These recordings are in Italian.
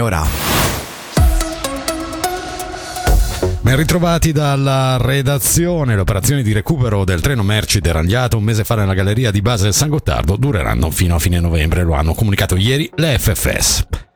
Ora. Ben ritrovati dalla redazione. Le operazioni di recupero del treno merci deragliato un mese fa nella galleria di base del San Gottardo dureranno fino a fine novembre, lo hanno comunicato ieri le FFS.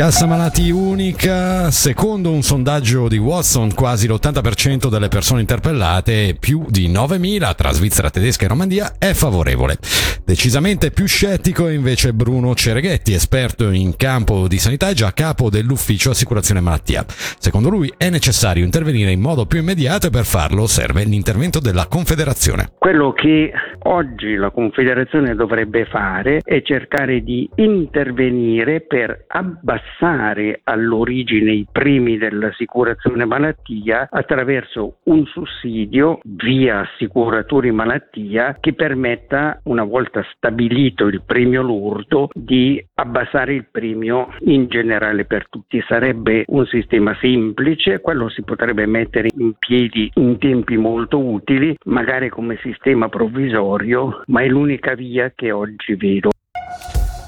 Cassa malati unica, secondo un sondaggio di Watson quasi l'80% delle persone interpellate, più di 9.000 tra Svizzera tedesca e Romandia, è favorevole. Decisamente più scettico è invece Bruno Cereghetti, esperto in campo di sanità e già capo dell'ufficio assicurazione malattia. Secondo lui è necessario intervenire in modo più immediato e per farlo serve l'intervento della Confederazione. Quello che oggi la Confederazione dovrebbe fare è cercare di intervenire per abbassare abbassare all'origine i primi dell'assicurazione malattia attraverso un sussidio via assicuratori malattia che permetta, una volta stabilito il premio lurdo, di abbassare il premio in generale per tutti. Sarebbe un sistema semplice, quello si potrebbe mettere in piedi in tempi molto utili, magari come sistema provvisorio, ma è l'unica via che oggi vedo.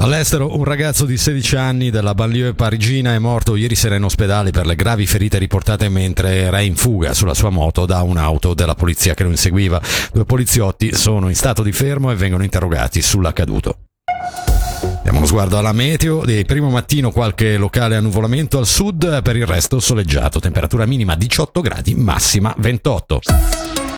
All'estero un ragazzo di 16 anni della banlieue parigina è morto ieri sera in ospedale per le gravi ferite riportate mentre era in fuga sulla sua moto da un'auto della polizia che lo inseguiva. Due poliziotti sono in stato di fermo e vengono interrogati sull'accaduto. Diamo uno sguardo alla meteo, di primo mattino qualche locale annuvolamento al sud, per il resto soleggiato, temperatura minima 18 gradi, massima 28.